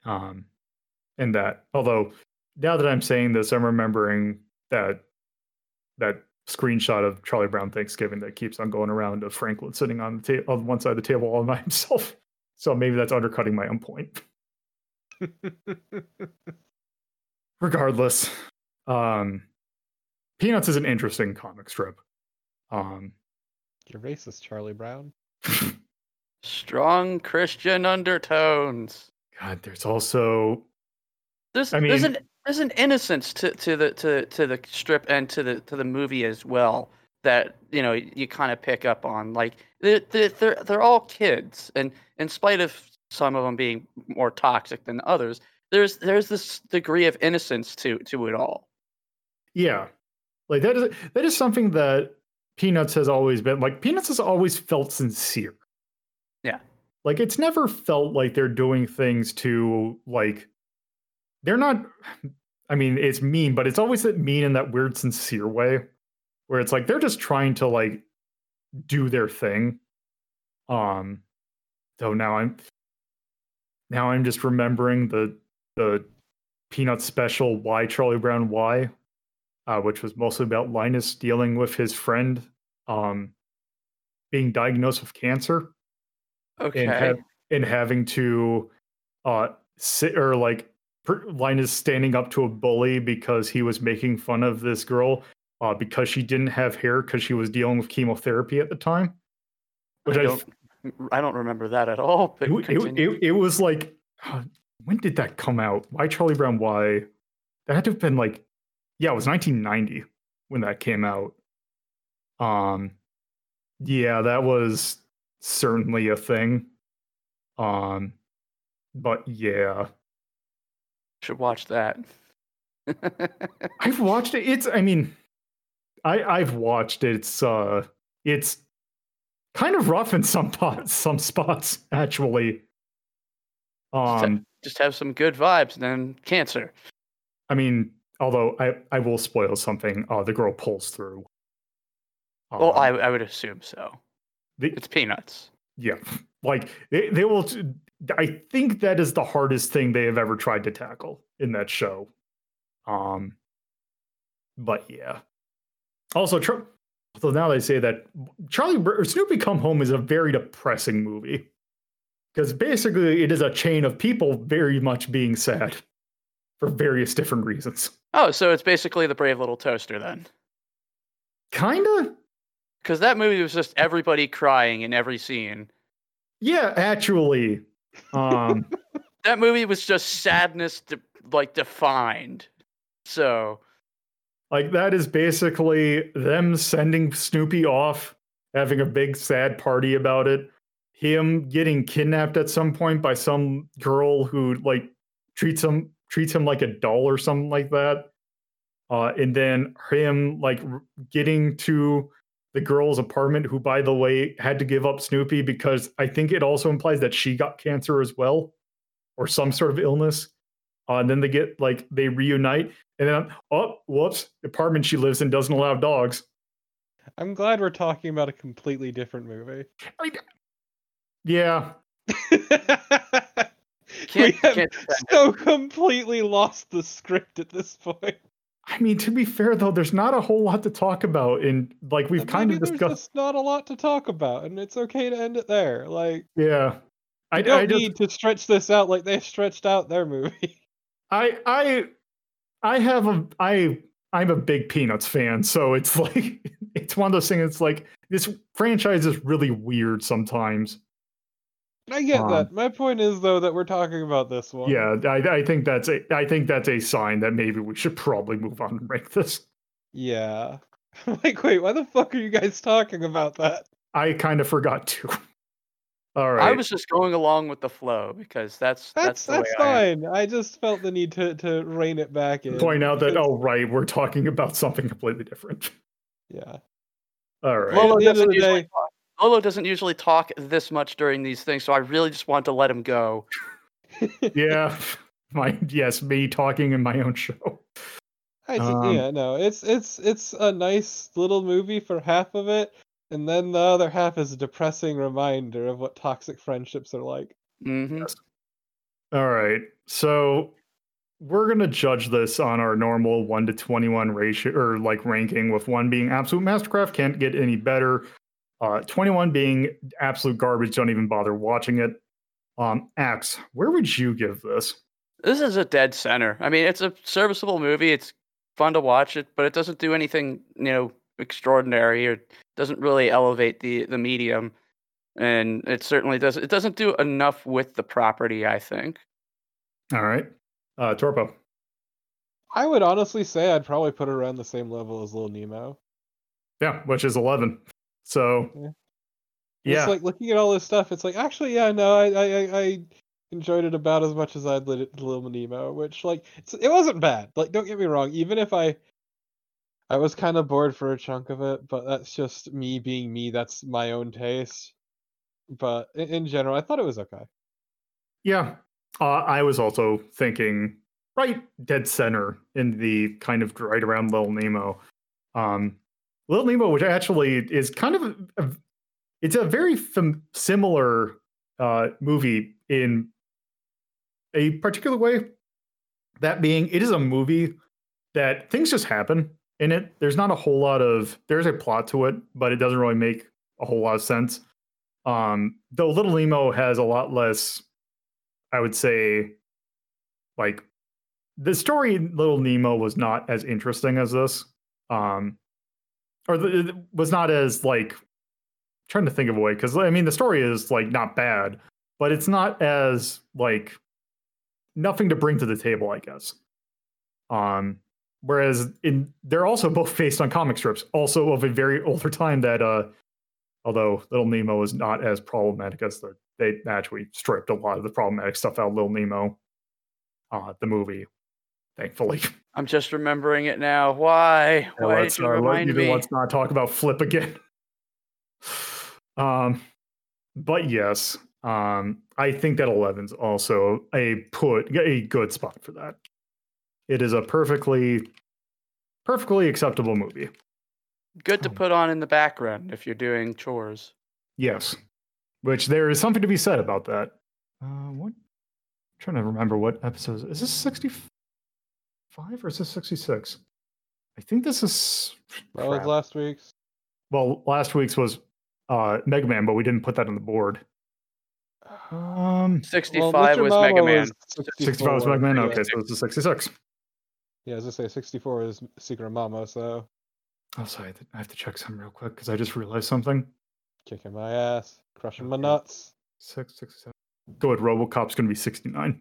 Um, and that although now that I'm saying this, I'm remembering that that screenshot of Charlie Brown Thanksgiving that keeps on going around of Franklin sitting on the table on one side of the table all by himself. So maybe that's undercutting my own point. Regardless, um, Peanuts is an interesting comic strip. Um, You're racist, Charlie Brown. Strong Christian undertones. God, there's also There's I there's an there's an innocence to, to the to, to the strip and to the to the movie as well that you know you kind of pick up on. Like they're, they're they're they're all kids, and in spite of some of them being more toxic than others, there's there's this degree of innocence to to it all. Yeah. Like that is that is something that Peanuts has always been like Peanuts has always felt sincere. Yeah. Like it's never felt like they're doing things to like they're not I mean it's mean, but it's always that mean in that weird sincere way where it's like they're just trying to like do their thing. Um so now I'm now I'm just remembering the the Peanut special Why Charlie Brown Why uh, which was mostly about Linus dealing with his friend um, being diagnosed with cancer Okay. and, ha- and having to uh, sit or like per- Linus standing up to a bully because he was making fun of this girl uh, because she didn't have hair because she was dealing with chemotherapy at the time. Which I I, don't I don't remember that at all. But it, it, it, it was like uh, when did that come out? Why Charlie Brown? Why? That had to have been like yeah, it was 1990 when that came out. Um, yeah, that was certainly a thing. Um, but yeah, should watch that. I've watched it. It's, I mean, I I've watched it. It's uh, it's kind of rough in some spots. Some spots actually. Um, Just have some good vibes, and then cancer. I mean, although I I will spoil something. Uh, the girl pulls through. Well, Um, I I would assume so. the, It's peanuts. yeah, like they they will. t- I think that is the hardest thing they have ever tried to tackle in that show. Um, but yeah. Also, Char- although now they say that Charlie Br- or Snoopy Come Home is a very depressing movie because basically it is a chain of people very much being sad for various different reasons. Oh, so it's basically the Brave Little Toaster then, Kinda. because that movie was just everybody crying in every scene. Yeah, actually. Um, That movie was just sadness, de- like defined. So like that is basically them sending Snoopy off, having a big sad party about it. Him getting kidnapped at some point by some girl who like treats him treats him like a doll or something like that. uh, and then him like getting to the girl's apartment, who by the way had to give up Snoopy because I think it also implies that she got cancer as well, or some sort of illness. Uh, and then they get like they reunite, and then oh whoops, apartment she lives in doesn't allow dogs. I'm glad we're talking about a completely different movie. I, mean, yeah, we Can't- have can't so completely lost the script at this point. I mean to be fair though, there's not a whole lot to talk about, and like we've And kind maybe of there's discussed. just not a lot to talk about, and it's okay to end it there. Like, Yeah, I, I don't I just need to stretch this out like they stretched out their movie. I I I have a I I'm a big Peanuts fan, so it's like it's one of those things. It's like this franchise is really weird sometimes. I get Um, that. My point is though that we're talking about this one. Yeah, I, I think that's a I think that's a sign that maybe we should probably move on and rank this. Yeah. I'm like, wait, why the fuck are you guys talking about that? I kind of forgot to. All right. I was just going along with the flow because that's That's that's, the that's, way I fine. I, just felt the need to to rein it back in. point out that oh right, we're talking about something completely different. yeah. All right. Well, Lolo the doesn't the usually day- talk. Lolo doesn't usually talk this much during these things, so I really just want to let him go. yeah. My yes, me talking in my own show. I just, Um, yeah, no, it's it's it's a nice little movie for half of it, and then the other half is a depressing reminder of what toxic friendships are like. hmm All right. So we're gonna judge this on our normal one to twenty-one ratio or like ranking, with one being absolute mastercraft, can't get any better. Uh, twenty-one being absolute garbage, don't even bother watching it. Um, Axe, where would you give this? This is a dead center. I mean, it's a serviceable movie. It's fun to watch it, but it doesn't do anything, you know, extraordinary or doesn't really elevate the the medium. And it certainly does. It doesn't do enough with the property. I think. All right. Uh, Torpo. I would honestly say I'd probably put it around the same level as Little Nemo. Yeah, which is eleven. So Yeah. yeah, It's like looking at all this stuff. It's like actually, yeah, no, I I, I- I enjoyed it about as much as I'd lit Little Nemo, which like it's, it wasn't bad. Like don't get me wrong, even if I I was kind of bored for a chunk of it, but that's just me being me. That's my own taste. But in, in general, I thought it was okay. Yeah. Uh, I was also thinking right dead center in the kind of right around Little Nemo. Um, Little Nemo, which actually is kind of a, it's a very fam- similar uh, movie in a particular way. That being, it is a movie that things just happen in it. There's not a whole lot of there's a plot to it, but it doesn't really make a whole lot of sense. Um, though Little Nemo has a lot less I would say, like, the story Little Nemo was not as interesting as this, um, or the, it was not as like trying to think of a way because I mean the story is like not bad, but it's not as like nothing to bring to the table, I guess. Um, whereas in they're also both based on comic strips, also of a very older time that uh, although Little Nemo is not as problematic as the they actually stripped a lot of the problematic stuff out of Little Nemo, uh, the movie, thankfully. I'm just remembering it now. Why? Yeah, Why let's, did you uh, let- remind even me? let's not talk about Flip again. um, but yes, um, I think that 11's also a put a good spot for that. It is a perfectly, perfectly acceptable movie. Good to Oh. put on in the background if you're doing chores. Yes, which there is something to be said about that. Uh, what? I'm trying to remember what episode is this 65 or is this 66? I think this is. That was last week's. Well, last week's was uh, Mega Man, but we didn't put that on the board. Um, 65 Mr. was Mama Mega Man. 65 was Mega Man. Okay, so it's the 66. Yeah, as I say, 64 is Secret Mama, so Oh, sorry. I have to- I have to check some real quick because I just realized something. kicking my ass, crushing my nuts. Six, six, seven. Go ahead. Robocop's going to be 69.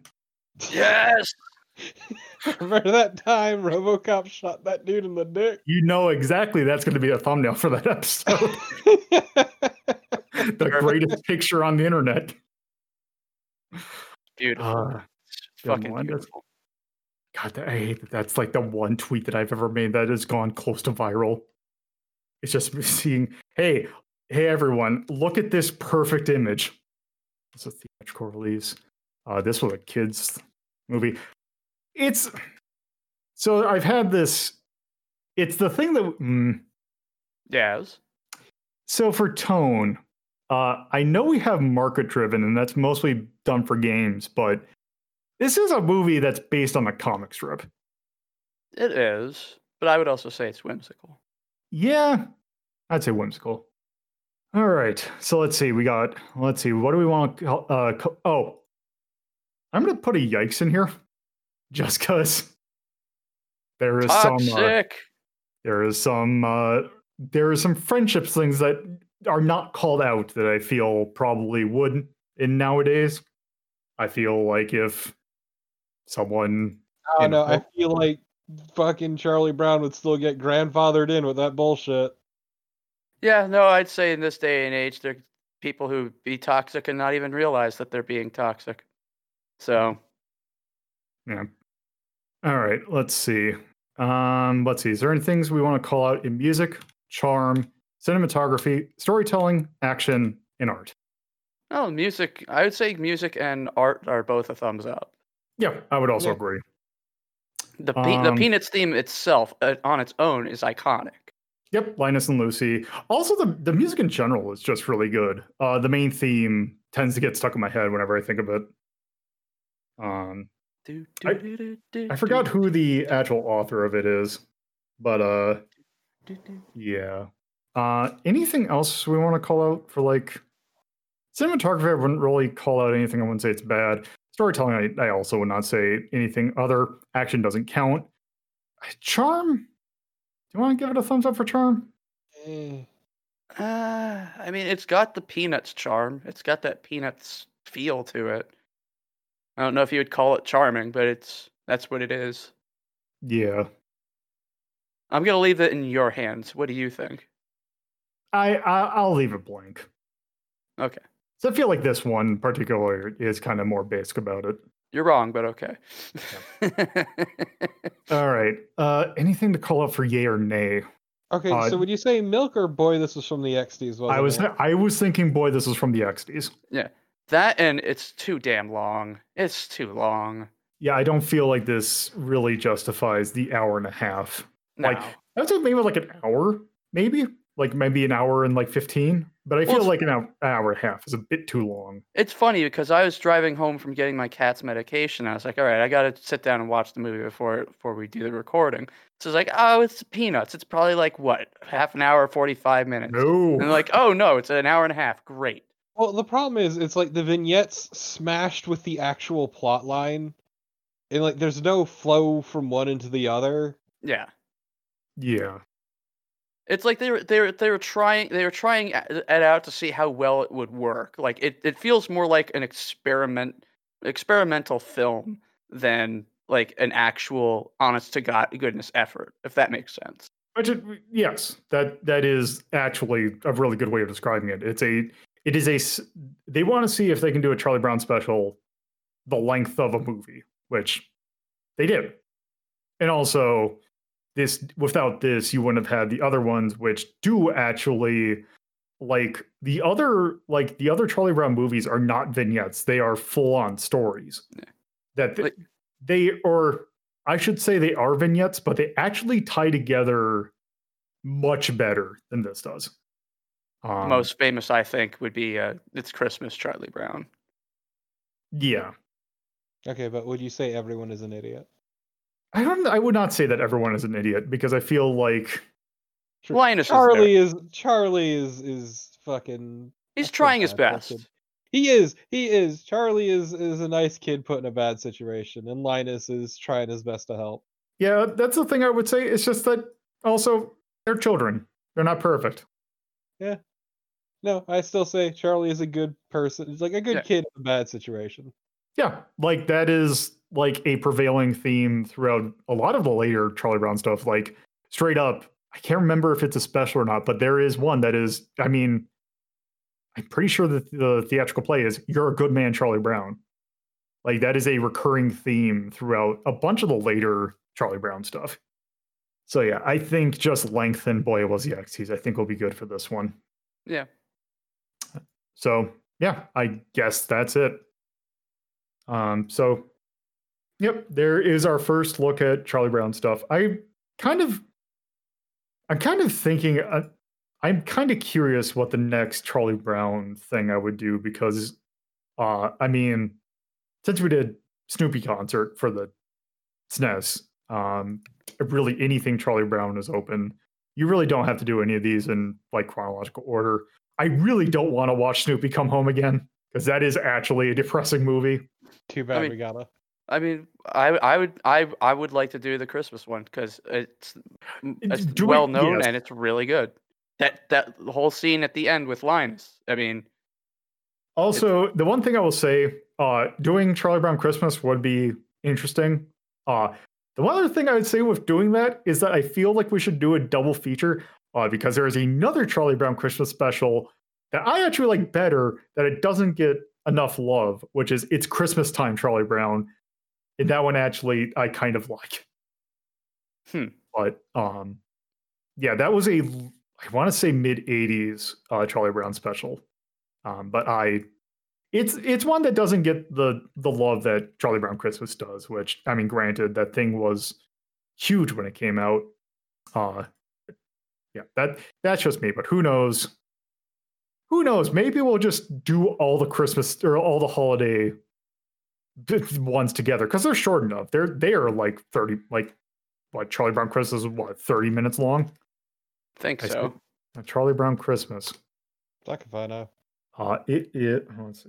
Yes. Remember that time RoboCop shot that dude in the dick? You know exactly that's going to be a thumbnail for that episode. the greatest picture on the internet. Beautiful. Uh, fucking one. beautiful. God, I hate that. That's like the one tweet that I've ever made that has gone close to viral. It's just seeing, hey, hey, everyone, look at this perfect image. It's a theatrical release. Uh, this was a kids movie. It's so I've had this. It's the thing that. Mm, Yes. so for tone, uh, I know we have market driven, and that's mostly done for games, but this is a movie that's based on a comic strip. It is, but I would also say it's whimsical. Yeah, I'd say whimsical. All right, so let's see. We got. Let's see. What do we want to? Uh, oh, I'm gonna put a yikes in here, just because there is some. Uh, Toxic. there is some. Uh, there is some friendships things that are not called out that I feel probably would in nowadays. I feel like if someone I don't know. know. I feel like fucking Charlie Brown would still get grandfathered in with that bullshit. Yeah, no, I'd say in this day and age, there are people who be toxic and not even realize that they're being toxic. So, Yeah. All right. Let's see. Um, let's see. Is there any things we want to call out in music, charm, cinematography, storytelling, action, and art? oh, music. I would say music and art are both a thumbs up. Yeah, I would also Yeah. agree. The pe- the Um, Peanuts theme itself, uh, on its own, is iconic. Yep, Linus and Lucy. Also, the the music in general is just really good. Uh, the main theme tends to get stuck in my head whenever I think of it. Um, Do, I- do, do, do, I forgot who the actual author of it is, but uh. Yeah. Uh, anything else we want to call out for like cinematography? I wouldn't really call out anything. I wouldn't say it's bad. Storytelling, I, I also would not say anything other. Action doesn't count. Charm. Do you want to give it a thumbs up for charm? Eh. Uh, I mean, it's got the Peanuts charm. It's got that Peanuts feel to it. I don't know if you would call it charming, but it's that's what it is. Yeah. I'm gonna leave it in your hands. What do you think? I, I I'll leave it blank. Okay, So I feel like this one in particular is kind of more basic about it. you're wrong, but okay. All right. Uh, anything to call out for yay or nay? Okay, Uh, so would you say Milk or Boy? This was from the XDs. I was it? I was thinking, boy, this is from the XDs. Yeah, that and it's too damn long. It's too long. Yeah, I don't feel like this really justifies the hour and a half. No. Like, I'd say maybe like an hour, maybe like maybe an hour and like fifteen. But I Well, feel it's- like an hour, hour and a half is a bit too long. It's funny because I was driving home from getting my cat's medication. I was like, all right, I got to sit down and watch the movie before before we do the recording. So it's like, oh, it's peanuts. It's probably like what, half an hour, 45 minutes. No, And like, oh no, it's an hour and a half. Great. Well, the problem is, it's like the vignettes smashed with the actual plot line, and like there's no flow from one into the other. Yeah. yeah, It's like they were they were they were trying they were trying it out to see how well it would work. Like it, it feels more like an experiment experimental film than like an actual honest to god goodness effort, if that makes sense. which it, yes, that that is actually a really good way of describing it. It's a it is a they want to see if they can do a Charlie Brown special the length of a movie, which they did, and also this without this you wouldn't have had the other ones which do actually like the other like the other Charlie Brown movies are not vignettes they are full on stories Yeah. that th- Like- they or I should say they are vignettes but they actually tie together much better than this does um, Most famous, I think, would be uh, "It's Christmas, Charlie Brown." yeah Okay, but would you say everyone is an idiot? I don't I would not say that everyone is an idiot because I feel like Sure. Linus. Charlie is Charlie is is fucking. He's trying his best. him. He is. He is. Charlie is is a nice kid put in a bad situation, and Linus is trying his best to help. yeah that's the thing I would say it's just that also they're children they're not perfect Yeah. No, I still say Charlie is a good person. He's like a good Yeah. kid in a bad situation. Yeah, like that is like a prevailing theme throughout a lot of the later Charlie Brown stuff. Like straight up, I can't remember if it's a special or not, but there is one that is. I mean, I'm pretty sure that the theatrical play is "You're a good man, Charlie Brown." Like that is a recurring theme throughout a bunch of the later Charlie Brown stuff. So yeah, I think just lengthen Boy Was the Xyz. I think will be good for this one. Yeah. So yeah, I guess that's it. Um, so yep, there is our first look at Charlie Brown stuff. I kind of, I'm kind of thinking, uh, I'm kind of curious what the next Charlie Brown thing I would do because, uh, I mean, since we did Snoopy concert for the SNES, um, really anything Charlie Brown is open. You really don't have to do any of these in like chronological order. I really don't want to watch Snoopy come home again because that is actually a depressing movie. Too bad mean- we gotta. I mean, I I would I I would like to do the Christmas one because it's, It's- it's it- well known yes. and it's really good. That that whole scene at the end with Linus. I mean, Also, the one thing I will say, uh, doing Charlie Brown Christmas would be interesting. Uh, the one other thing I would say with doing that is that I feel like we should do a double feature uh, because there is another Charlie Brown Christmas special that I actually like better that it doesn't get enough love, which is It's Christmas Time Charlie Brown. And that one actually I kind of like. Hmm. But um, yeah, that was a I want to say mid '80s uh, Charlie Brown special. Um, but I, it's it's one that doesn't get the the love that Charlie Brown Christmas does. Which I mean, granted, that thing was huge when it came out. Uh, yeah, that that's just me. But who knows? Who knows? Maybe we'll just do all the Christmas or all the holiday ones together because they're short enough. They're they are like thirty, like what Charlie Brown Christmas is what thirty minutes long. think I so. see. Charlie Brown Christmas. I can find out. Uh, it it let's see.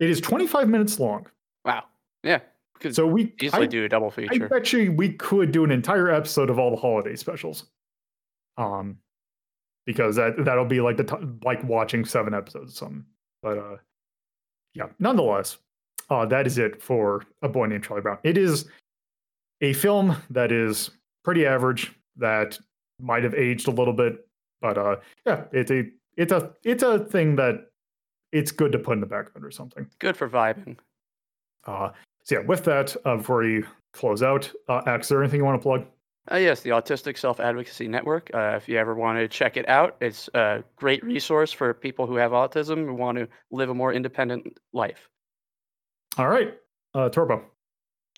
it is 25 minutes long. Wow. Yeah. Could So we easily I, do a double I feature. bet you we could do an entire episode of all the holiday specials. Um, because that that'll be like the t- like watching seven episodes or something. But uh, yeah. Nonetheless, uh, that is it for a boy named Charlie Brown. It is a film that is pretty average. That might have aged a little bit, but uh, yeah, it's a it's a it's a thing that it's good to put in the background or something. Good for vibing. Uh, so yeah, with that, uh, before we close out, uh, Axe, is there anything you want to plug? Uh, yes, the Autistic Self Advocacy Network. Uh, if you ever want to check it out, it's a great resource for people who have autism and want to live a more independent life. All right, uh, Torbo.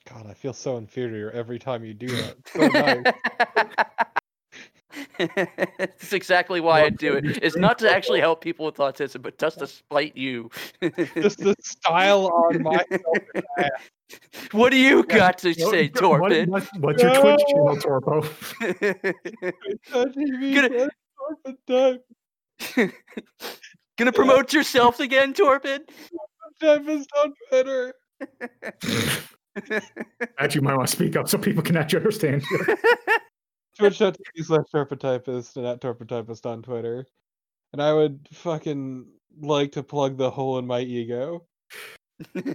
God, I feel so inferior every time you do that. It's so nice. It's exactly why I do it. It's not to actually help people with autism, but just to spite you. Just the style on my what do you got to What- say, what- Torpid? what- what's your Twitch channel, Torbo? touching me. Gonna- that's Gonna promote yourself again, Torpid? Typist on Twitter. Actually, you might want to speak up so people can actually understand you. Twitch.tv slash Torpid and at Torpid on Twitter. And I would fucking like to plug the hole in my ego.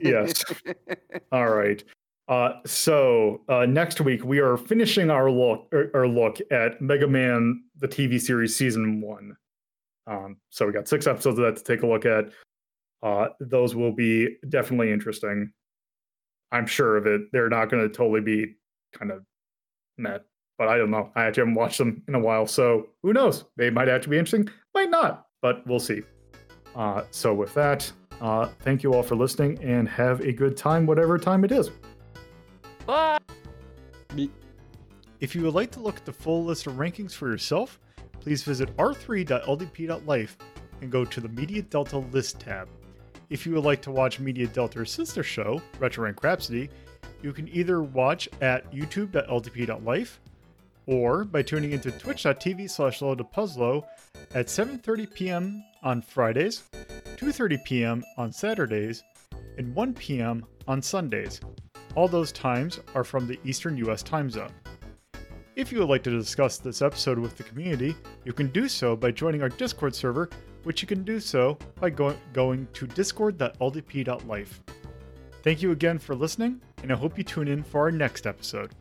Yes. All right. Uh, so uh, next week we are finishing our look er, our look at Mega Man the TV series season one. Um, so we got six episodes of that to take a look at. Uh, those will be definitely interesting. I'm sure of it. They're not going to totally be kind of met, but I don't know. I actually haven't watched them in a while, so who knows? They might actually be interesting, might not, but we'll see. Uh, so with that, uh, thank you all for listening and have a good time, whatever time it is. Bye. If you would like to look at the full list of rankings for yourself, please visit r3.ldp.life and go to the Media Delta list tab. If you would like to watch Media Delta's sister show, Retro Rank Rhapsody, you can either watch at youtube.ldp.life or by tuning into twitch.tv slash puzzlo at 7.30 p.m. on Fridays, 2.30 p.m. on Saturdays, and 1 p.m. on Sundays. All those times are from the Eastern US time zone. If you would like to discuss this episode with the community, you can do so by joining our Discord server, which you can do so by go- going to discord.ldp.life. Thank you again for listening, and I hope you tune in for our next episode.